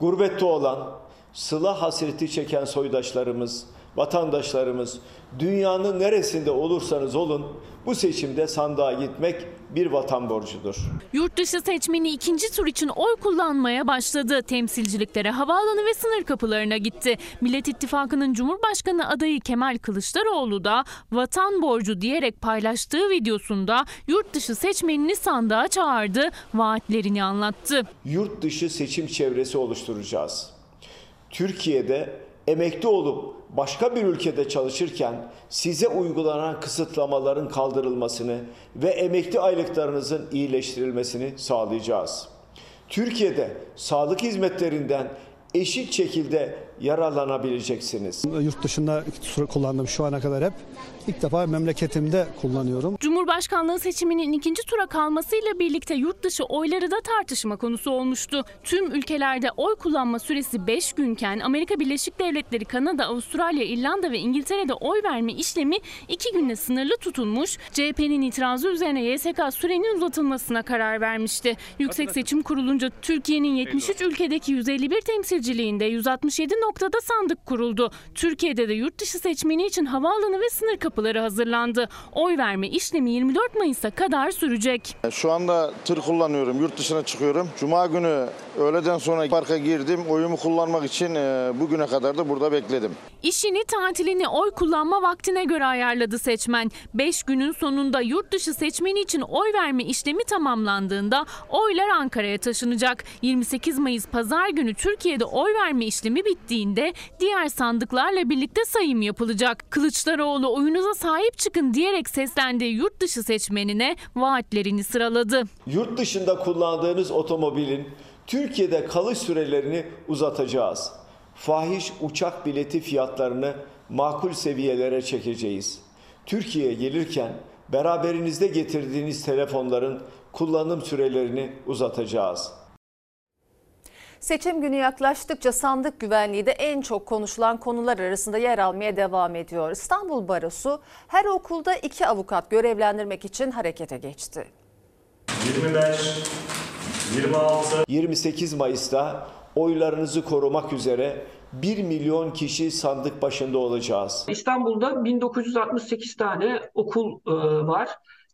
Gurbette olan, sıla hasreti çeken soydaşlarımız, vatandaşlarımız, dünyanın neresinde olursanız olun bu seçimde sandığa gitmek bir vatan borcudur. Yurt dışı seçmeni ikinci tur için oy kullanmaya başladı. Temsilciliklere, havaalanı ve sınır kapılarına gitti. Millet İttifakı'nın Cumhurbaşkanı adayı Kemal Kılıçdaroğlu da vatan borcu diyerek paylaştığı videosunda yurt dışı seçmenini sandığa çağırdı, vaatlerini anlattı. Yurt dışı seçim çevresi oluşturacağız. Türkiye'de emekli olup başka bir ülkede çalışırken size uygulanan kısıtlamaların kaldırılmasını ve emekli aylıklarınızın iyileştirilmesini sağlayacağız. Türkiye'de sağlık hizmetlerinden eşit şekilde yararlanabileceksiniz. Yurt dışında kullandım şu ana kadar hep. İlk defa memleketimde kullanıyorum. Cumhurbaşkanlığı seçiminin ikinci tura kalmasıyla birlikte yurt dışı oyları da tartışma konusu olmuştu. Tüm ülkelerde oy kullanma süresi 5 günken Amerika Birleşik Devletleri, Kanada, Avustralya, İrlanda ve İngiltere'de oy verme işlemi 2 günle sınırlı tutulmuş. CHP'nin itirazı üzerine YSK sürenin uzatılmasına karar vermişti. Yüksek Seçim Kurulunca Türkiye'nin 73 ülkedeki 151 temsilciliğinde 167 noktada sandık kuruldu. Türkiye'de de yurt dışı seçmeni için havaalanı ve sınır kapıları hazırlandı. Oy verme işlemi 24 Mayıs'a kadar sürecek. Şu anda tır kullanıyorum, yurt dışına çıkıyorum. Cuma günü öğleden sonra parka girdim. Oyumu kullanmak için e, bugüne kadar da burada bekledim. İşini, tatilini oy kullanma vaktine göre ayarladı seçmen. 5 günün sonunda yurt dışı seçmeni için oy verme işlemi tamamlandığında oylar Ankara'ya taşınacak. 28 Mayıs pazar günü Türkiye'de oy verme işlemi bittiğinde diğer sandıklarla birlikte sayım yapılacak. Kılıçdaroğlu oyunuza sahip çıkın diyerek seslendiği yurt dışı seçmenine vaatlerini sıraladı. Yurt dışında kullandığınız otomobilin Türkiye'de kalış sürelerini uzatacağız. Fahiş uçak bileti fiyatlarını makul seviyelere çekeceğiz. Türkiye'ye gelirken beraberinizde getirdiğiniz telefonların kullanım sürelerini uzatacağız. Seçim günü yaklaştıkça sandık güvenliği de en çok konuşulan konular arasında yer almaya devam ediyor. İstanbul Barosu her okulda iki avukat görevlendirmek için harekete geçti. 25, 26, 28 Mayıs'ta oylarınızı korumak üzere 1 milyon kişi sandık başında olacağız. İstanbul'da 1968 tane okul e, var.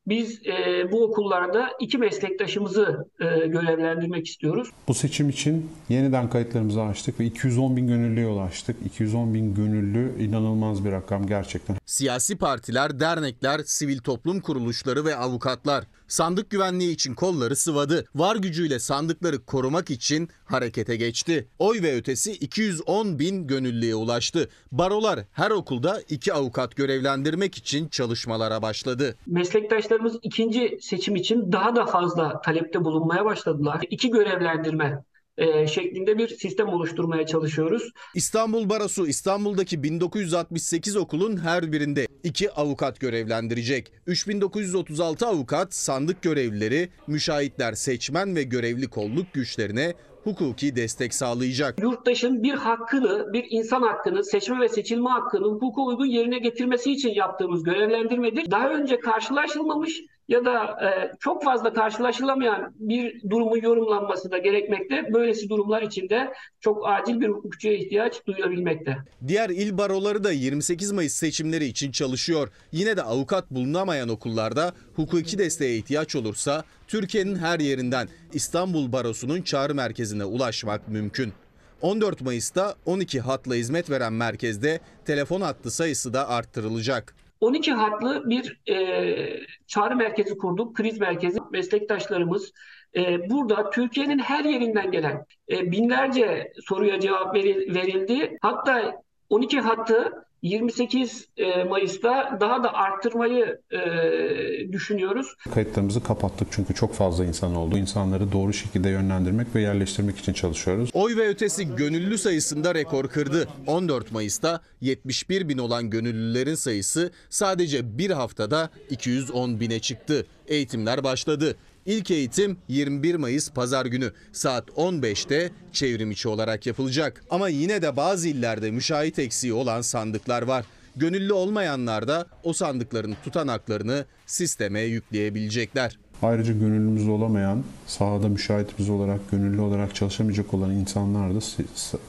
Biz e, bu okullarda iki meslektaşımızı e, görevlendirmek istiyoruz. Bu seçim için yeniden kayıtlarımızı açtık ve 210 bin gönüllüye ulaştık. 210 bin gönüllü inanılmaz bir rakam gerçekten. Siyasi partiler, dernekler, sivil toplum kuruluşları ve avukatlar sandık güvenliği için kolları sıvadı. Var gücüyle sandıkları korumak için harekete geçti. Oy ve ötesi 210 bin gönüllüye ulaştı. Barolar her okulda iki avukat görevlendirmek için çalışmalara başladı. Meslektaşlarımız ikinci seçim için daha da fazla talepte bulunmaya başladılar. İki görevlendirme e, şeklinde bir sistem oluşturmaya çalışıyoruz. İstanbul Barosu İstanbul'daki 1968 okulun her birinde iki avukat görevlendirecek. 3936 avukat, sandık görevlileri, müşahitler, seçmen ve görevli kolluk güçlerine hukuki destek sağlayacak. Yurttaşın bir hakkını, bir insan hakkını, seçme ve seçilme hakkını hukuka uygun yerine getirmesi için yaptığımız görevlendirmedir. Daha önce karşılaşılmamış ya da e, çok fazla karşılaşılamayan bir durumun yorumlanması da gerekmekte. Böylesi durumlar için de çok acil bir hukukçuya ihtiyaç duyulabilmekte. Diğer il baroları da 28 Mayıs seçimleri için çalışıyor. Yine de avukat bulunamayan okullarda hukuki desteğe ihtiyaç olursa Türkiye'nin her yerinden İstanbul Barosu'nun çağrı merkezine ulaşmak mümkün. 14 Mayıs'ta 12 hatla hizmet veren merkezde telefon hattı sayısı da arttırılacak. 12 hatlı bir e, çağrı merkezi kurduk, kriz merkezi. Meslektaşlarımız e, burada Türkiye'nin her yerinden gelen e, binlerce soruya cevap veril, verildi. Hatta 12 hattı 28 e, Mayıs'ta daha da arttırmayı e, düşünüyoruz. Kayıtlarımızı kapattık çünkü çok fazla insan oldu. İnsanları doğru şekilde yönlendirmek ve yerleştirmek için çalışıyoruz. Oy ve ötesi gönüllü sayısında rekor kırdı. 14 Mayıs'ta 71 bin olan gönüllülerin sayısı sadece bir haftada 210 bine çıktı. Eğitimler başladı. İlk eğitim 21 Mayıs pazar günü saat 15'te çevrim içi olarak yapılacak. Ama yine de bazı illerde müşahit eksiği olan sandıklar var. Gönüllü olmayanlar da o sandıkların tutanaklarını sisteme yükleyebilecekler. Ayrıca gönüllümüz olamayan, sahada müşahitimiz olarak, gönüllü olarak çalışamayacak olan insanlar da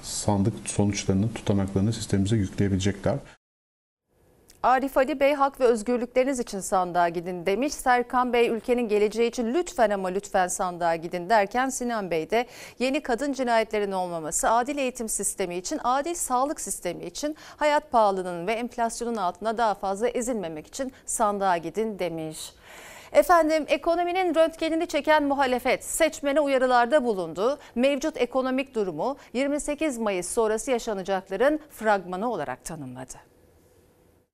sandık sonuçlarının tutanaklarını sistemimize yükleyebilecekler. Arif Ali Bey hak ve özgürlükleriniz için sandığa gidin demiş. Serkan Bey ülkenin geleceği için lütfen ama lütfen sandığa gidin derken Sinan Bey de yeni kadın cinayetlerin olmaması, adil eğitim sistemi için, adil sağlık sistemi için, hayat pahalılığının ve enflasyonun altında daha fazla ezilmemek için sandığa gidin demiş. Efendim ekonominin röntgenini çeken muhalefet seçmene uyarılarda bulundu. Mevcut ekonomik durumu 28 Mayıs sonrası yaşanacakların fragmanı olarak tanımladı.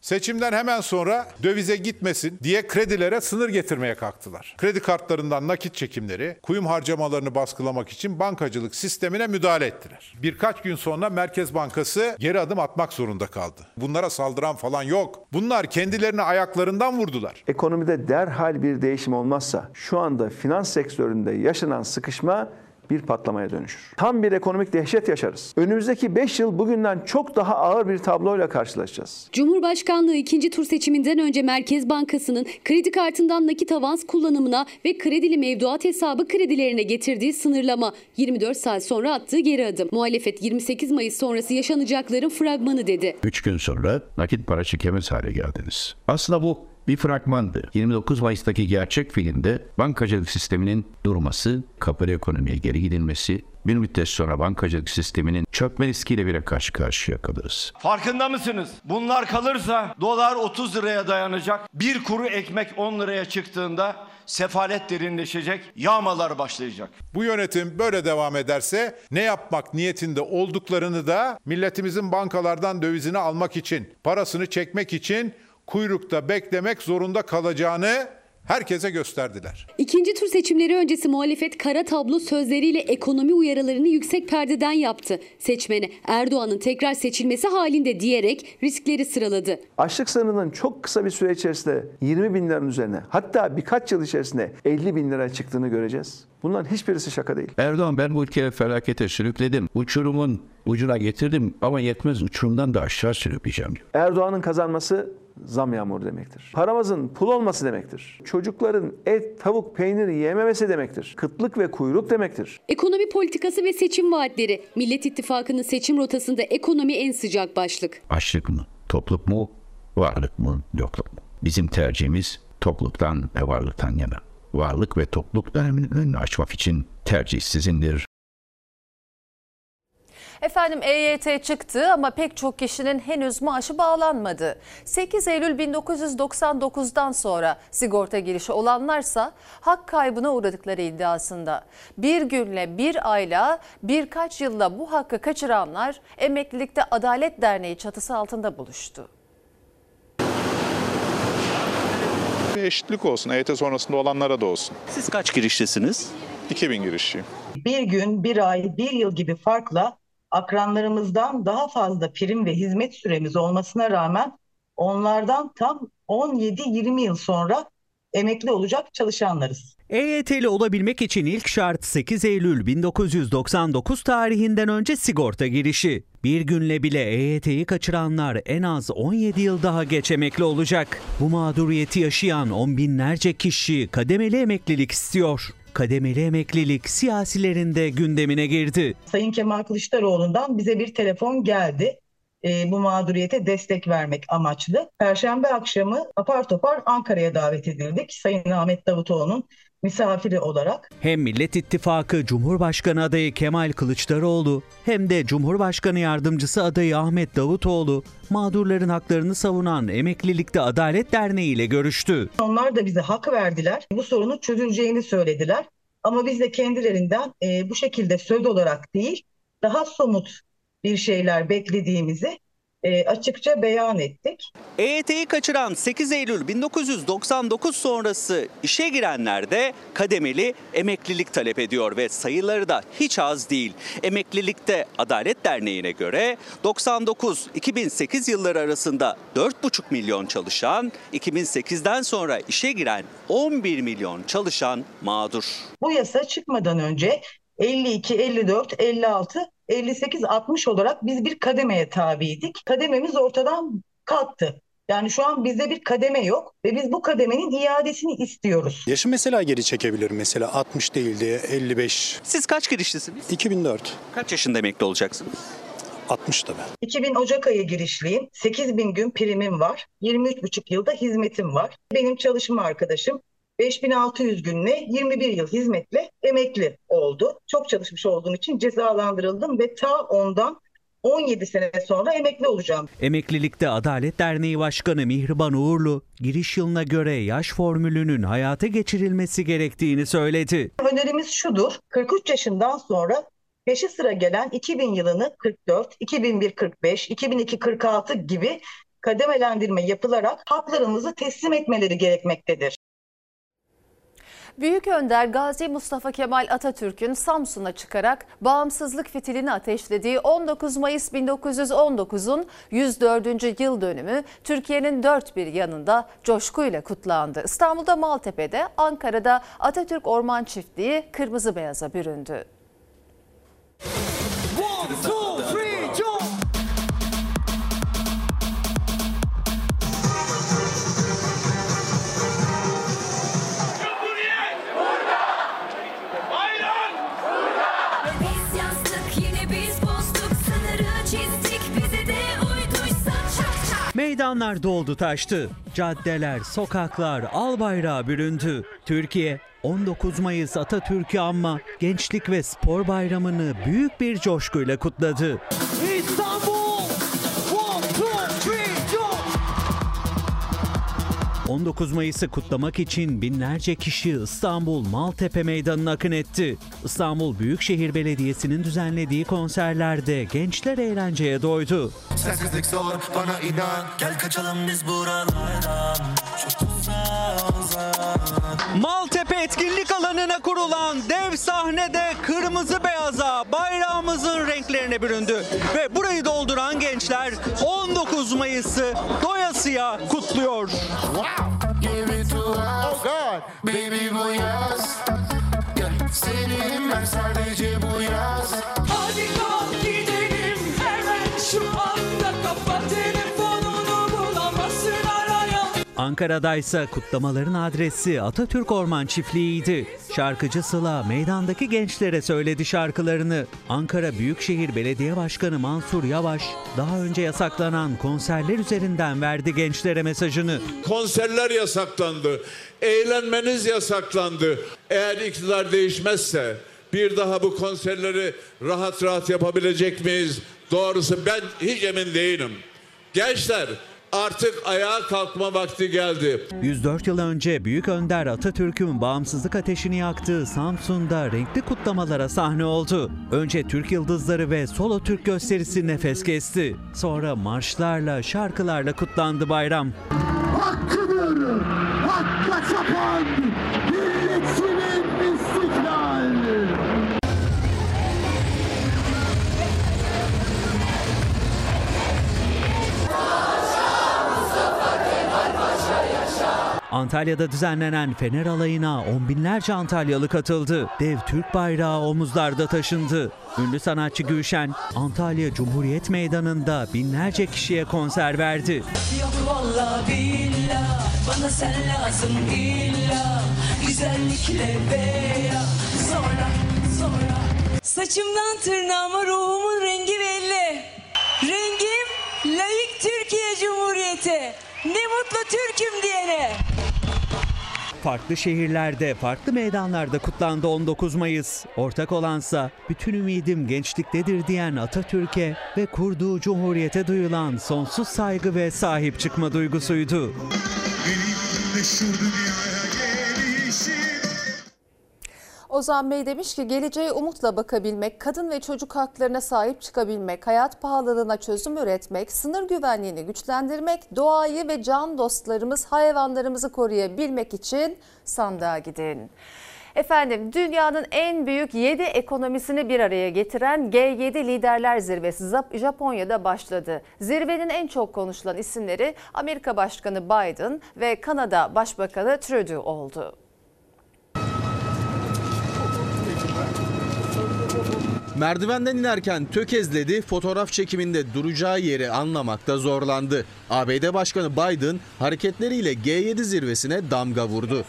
Seçimden hemen sonra dövize gitmesin diye kredilere sınır getirmeye kalktılar. Kredi kartlarından nakit çekimleri, kuyum harcamalarını baskılamak için bankacılık sistemine müdahale ettiler. Birkaç gün sonra Merkez Bankası geri adım atmak zorunda kaldı. Bunlara saldıran falan yok. Bunlar kendilerini ayaklarından vurdular. Ekonomide derhal bir değişim olmazsa şu anda finans sektöründe yaşanan sıkışma bir patlamaya dönüşür. Tam bir ekonomik dehşet yaşarız. Önümüzdeki 5 yıl bugünden çok daha ağır bir tabloyla karşılaşacağız. Cumhurbaşkanlığı ikinci tur seçiminden önce Merkez Bankası'nın kredi kartından nakit avans kullanımına ve kredili mevduat hesabı kredilerine getirdiği sınırlama 24 saat sonra attığı geri adım. Muhalefet 28 Mayıs sonrası yaşanacakların fragmanı dedi. 3 gün sonra nakit para çekemez hale geldiniz. Aslında bu bir fragmandı. 29 Mayıs'taki gerçek filmde bankacılık sisteminin durması, kapalı ekonomiye geri gidilmesi, bir müddet sonra bankacılık sisteminin çökme riskiyle bile karşı karşıya kalırız. Farkında mısınız? Bunlar kalırsa dolar 30 liraya dayanacak. Bir kuru ekmek 10 liraya çıktığında sefalet derinleşecek, yağmalar başlayacak. Bu yönetim böyle devam ederse ne yapmak niyetinde olduklarını da milletimizin bankalardan dövizini almak için, parasını çekmek için kuyrukta beklemek zorunda kalacağını herkese gösterdiler. İkinci tur seçimleri öncesi muhalefet kara tablo sözleriyle ekonomi uyarılarını yüksek perdeden yaptı. Seçmene Erdoğan'ın tekrar seçilmesi halinde diyerek riskleri sıraladı. Açlık sınırının çok kısa bir süre içerisinde 20 bin liranın üzerine hatta birkaç yıl içerisinde 50 bin lira çıktığını göreceğiz. Bunların hiçbirisi şaka değil. Erdoğan ben bu ülkeyi felakete sürükledim. Uçurumun ucuna getirdim ama yetmez uçurumdan da aşağı sürükleyeceğim. Erdoğan'ın kazanması zam yağmuru demektir. Paramızın pul olması demektir. Çocukların et, tavuk, peynir yememesi demektir. Kıtlık ve kuyruk demektir. Ekonomi politikası ve seçim vaatleri. Millet İttifakı'nın seçim rotasında ekonomi en sıcak başlık. Açlık mı? Topluk mu? Varlık mı? Yokluk mu? Bizim tercihimiz topluktan ve varlıktan yana. Varlık ve topluluk döneminin önünü açmak için tercih sizindir. Efendim EYT çıktı ama pek çok kişinin henüz maaşı bağlanmadı. 8 Eylül 1999'dan sonra sigorta girişi olanlarsa hak kaybına uğradıkları iddiasında. Bir günle, bir ayla, birkaç yılla bu hakkı kaçıranlar Emeklilikte Adalet Derneği çatısı altında buluştu. Bir eşitlik olsun. EYT sonrasında olanlara da olsun. Siz kaç girişlisiniz? 2000 girişliyim. Bir gün, bir ay, bir yıl gibi farkla akranlarımızdan daha fazla prim ve hizmet süremiz olmasına rağmen onlardan tam 17-20 yıl sonra emekli olacak çalışanlarız. EYT'li olabilmek için ilk şart 8 Eylül 1999 tarihinden önce sigorta girişi. Bir günle bile EYT'yi kaçıranlar en az 17 yıl daha geç emekli olacak. Bu mağduriyeti yaşayan on binlerce kişi kademeli emeklilik istiyor. Kademeli emeklilik siyasilerin de gündemine girdi. Sayın Kemal Kılıçdaroğlu'ndan bize bir telefon geldi. E, bu mağduriyete destek vermek amaçlı. Perşembe akşamı apar topar Ankara'ya davet edildik. Sayın Ahmet Davutoğlu'nun misafiri olarak. Hem Millet İttifakı Cumhurbaşkanı adayı Kemal Kılıçdaroğlu hem de Cumhurbaşkanı yardımcısı adayı Ahmet Davutoğlu mağdurların haklarını savunan Emeklilikte Adalet Derneği ile görüştü. Onlar da bize hak verdiler. Bu sorunu çözüleceğini söylediler. Ama biz de kendilerinden e, bu şekilde söz olarak değil, daha somut bir şeyler beklediğimizi açıkça beyan ettik. EYT'yi kaçıran 8 Eylül 1999 sonrası işe girenler de kademeli emeklilik talep ediyor ve sayıları da hiç az değil. Emeklilikte Adalet Derneği'ne göre 99-2008 yılları arasında 4,5 milyon çalışan, 2008'den sonra işe giren 11 milyon çalışan mağdur. Bu yasa çıkmadan önce 52, 54, 56 58-60 olarak biz bir kademeye tabiydik. Kadememiz ortadan kalktı. Yani şu an bizde bir kademe yok ve biz bu kademenin iadesini istiyoruz. Yaşı mesela geri çekebilir mesela 60 değil diye 55. Siz kaç girişlisiniz? 2004. Kaç yaşında emekli olacaksınız? 60 tabii. 2000 Ocak ayı girişliyim. 8000 gün primim var. 23,5 yılda hizmetim var. Benim çalışma arkadaşım 5600 günle 21 yıl hizmetle emekli oldu. Çok çalışmış olduğum için cezalandırıldım ve ta ondan 17 sene sonra emekli olacağım. Emeklilikte Adalet Derneği Başkanı Mihriban Uğurlu, giriş yılına göre yaş formülünün hayata geçirilmesi gerektiğini söyledi. Önerimiz şudur, 43 yaşından sonra peşi sıra gelen 2000 yılını 44, 2001 45, 2002 46 gibi kademelendirme yapılarak haklarımızı teslim etmeleri gerekmektedir. Büyük Önder Gazi Mustafa Kemal Atatürk'ün Samsun'a çıkarak bağımsızlık fitilini ateşlediği 19 Mayıs 1919'un 104. yıl dönümü Türkiye'nin dört bir yanında coşkuyla kutlandı. İstanbul'da Maltepe'de, Ankara'da Atatürk Orman Çiftliği kırmızı beyaza büründü. One, two, three, Meydanlar doldu taştı. Caddeler, sokaklar al bayrağı büründü. Türkiye 19 Mayıs Atatürk'ü anma Gençlik ve Spor Bayramı'nı büyük bir coşkuyla kutladı. İstanbul! 19 Mayıs'ı kutlamak için binlerce kişi İstanbul Maltepe Meydanı'na akın etti. İstanbul Büyükşehir Belediyesi'nin düzenlediği konserlerde gençler eğlenceye doydu. Sensizlik zor bana inan gel kaçalım biz buralardan Maltepe etkinlik alanına kurulan dev sahnede kırmızı beyaza bayrağımızın renklerine büründü. Ve burayı dolduran gençler 19 Mayıs'ı doyasıya kutluyor. Oh. Senin ben sadece bu yaz. Hadi kalk gidelim hemen şu anda Ankara'da ise kutlamaların adresi Atatürk Orman Çiftliği'ydi. Şarkıcı Sıla meydandaki gençlere söyledi şarkılarını. Ankara Büyükşehir Belediye Başkanı Mansur Yavaş daha önce yasaklanan konserler üzerinden verdi gençlere mesajını. Konserler yasaklandı. Eğlenmeniz yasaklandı. Eğer iktidar değişmezse bir daha bu konserleri rahat rahat yapabilecek miyiz? Doğrusu ben hiç emin değilim. Gençler artık ayağa kalkma vakti geldi. 104 yıl önce Büyük Önder Atatürk'ün bağımsızlık ateşini yaktığı Samsun'da renkli kutlamalara sahne oldu. Önce Türk Yıldızları ve Solo Türk gösterisi nefes kesti. Sonra marşlarla, şarkılarla kutlandı bayram. Hakkıdır, hakka çapan, Antalya'da düzenlenen Fener alayına on binlerce Antalyalı katıldı. Dev Türk bayrağı omuzlarda taşındı. Ünlü sanatçı Gülşen, Antalya Cumhuriyet Meydanı'nda binlerce kişiye konser verdi. Yok vallahi billah bana sen lazım illa güzellikle veya sonra sonra Saçımdan tırnağıma ruhumun rengi belli. Rengim layık Türkiye Cumhuriyeti. Ne mutlu Türk'üm diyene. Farklı şehirlerde, farklı meydanlarda kutlandı 19 Mayıs. Ortak olansa bütün ümidim gençliktedir diyen Atatürk'e ve kurduğu cumhuriyete duyulan sonsuz saygı ve sahip çıkma duygusuydu. Ozan Bey demiş ki geleceğe umutla bakabilmek, kadın ve çocuk haklarına sahip çıkabilmek, hayat pahalılığına çözüm üretmek, sınır güvenliğini güçlendirmek, doğayı ve can dostlarımız, hayvanlarımızı koruyabilmek için sandığa gidin. Efendim dünyanın en büyük 7 ekonomisini bir araya getiren G7 Liderler Zirvesi Japonya'da başladı. Zirvenin en çok konuşulan isimleri Amerika Başkanı Biden ve Kanada Başbakanı Trudeau oldu. Merdivenden inerken tökezledi, fotoğraf çekiminde duracağı yeri anlamakta zorlandı. ABD Başkanı Biden hareketleriyle G7 zirvesine damga vurdu.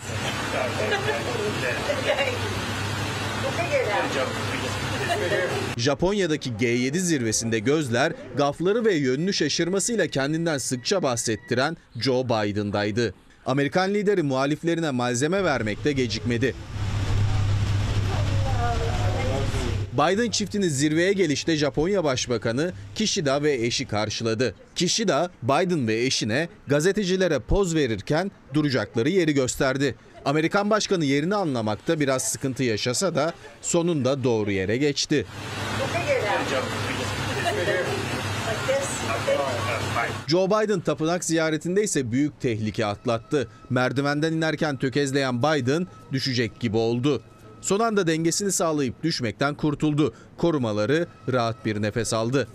Japonya'daki G7 zirvesinde gözler gafları ve yönünü şaşırmasıyla kendinden sıkça bahsettiren Joe Biden'daydı. Amerikan lideri muhaliflerine malzeme vermekte gecikmedi. Biden çiftini zirveye gelişte Japonya Başbakanı Kishida ve eşi karşıladı. Kishida, Biden ve eşine gazetecilere poz verirken duracakları yeri gösterdi. Amerikan başkanı yerini anlamakta biraz sıkıntı yaşasa da sonunda doğru yere geçti. Joe Biden tapınak ziyaretinde ise büyük tehlike atlattı. Merdivenden inerken tökezleyen Biden düşecek gibi oldu. Son anda dengesini sağlayıp düşmekten kurtuldu. Korumaları rahat bir nefes aldı.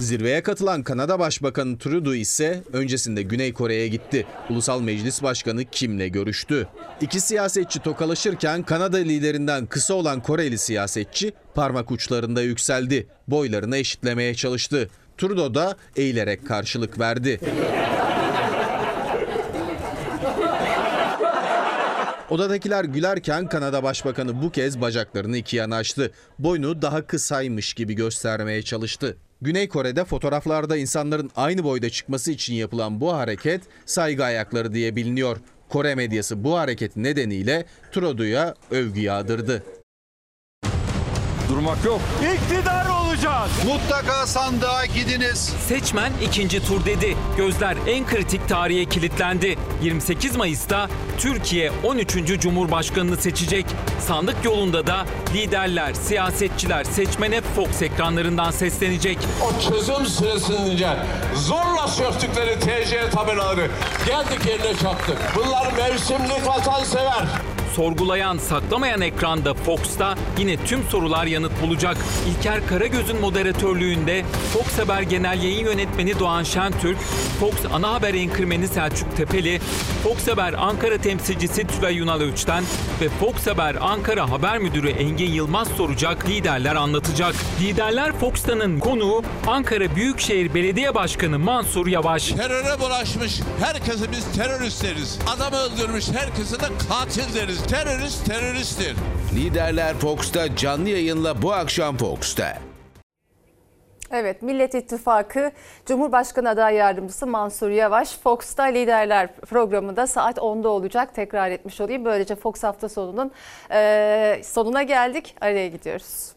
Zirveye katılan Kanada Başbakanı Trudeau ise öncesinde Güney Kore'ye gitti. Ulusal Meclis Başkanı Kim'le görüştü. İki siyasetçi tokalaşırken Kanada liderinden kısa olan Koreli siyasetçi parmak uçlarında yükseldi. Boylarını eşitlemeye çalıştı. Trudeau da eğilerek karşılık verdi. Odadakiler gülerken Kanada Başbakanı bu kez bacaklarını iki yana açtı. Boynu daha kısaymış gibi göstermeye çalıştı. Güney Kore'de fotoğraflarda insanların aynı boyda çıkması için yapılan bu hareket saygı ayakları diye biliniyor. Kore medyası bu hareket nedeniyle Trudeau'ya övgü yağdırdı. Durmak yok. İktidar olacağız. Mutlaka sandığa gidiniz. Seçmen ikinci tur dedi. Gözler en kritik tarihe kilitlendi. 28 Mayıs'ta Türkiye 13. Cumhurbaşkanını seçecek. Sandık yolunda da liderler, siyasetçiler seçmene Fox ekranlarından seslenecek. O çözüm süresince zorla söktükleri TC tabelaları geldik yerine çattık. Bunlar mevsimlik vatansever, Sorgulayan, saklamayan ekranda Fox'ta yine tüm sorular yanıt bulacak. İlker Karagöz'ün moderatörlüğünde Fox Haber Genel Yayın Yönetmeni Doğan Şentürk, Fox Ana Haber Enkırmeni Selçuk Tepeli, Fox Haber Ankara temsilcisi Tülay Yunal Öç'ten ve Fox Haber Ankara Haber Müdürü Engin Yılmaz soracak, liderler anlatacak. Liderler Fox'tanın konuğu Ankara Büyükşehir Belediye Başkanı Mansur Yavaş. Teröre bulaşmış herkesi biz terörist deriz. Adam öldürmüş herkesi de katil deriz. Terörist teröristtir. Liderler Fox'ta canlı yayınla bu akşam Fox'ta. Evet, Millet İttifakı Cumhurbaşkanı aday yardımcısı Mansur Yavaş Fox'ta Liderler programında saat 10'da olacak. Tekrar etmiş olayım. Böylece Fox hafta sonunun eee, sonuna geldik. Araya gidiyoruz.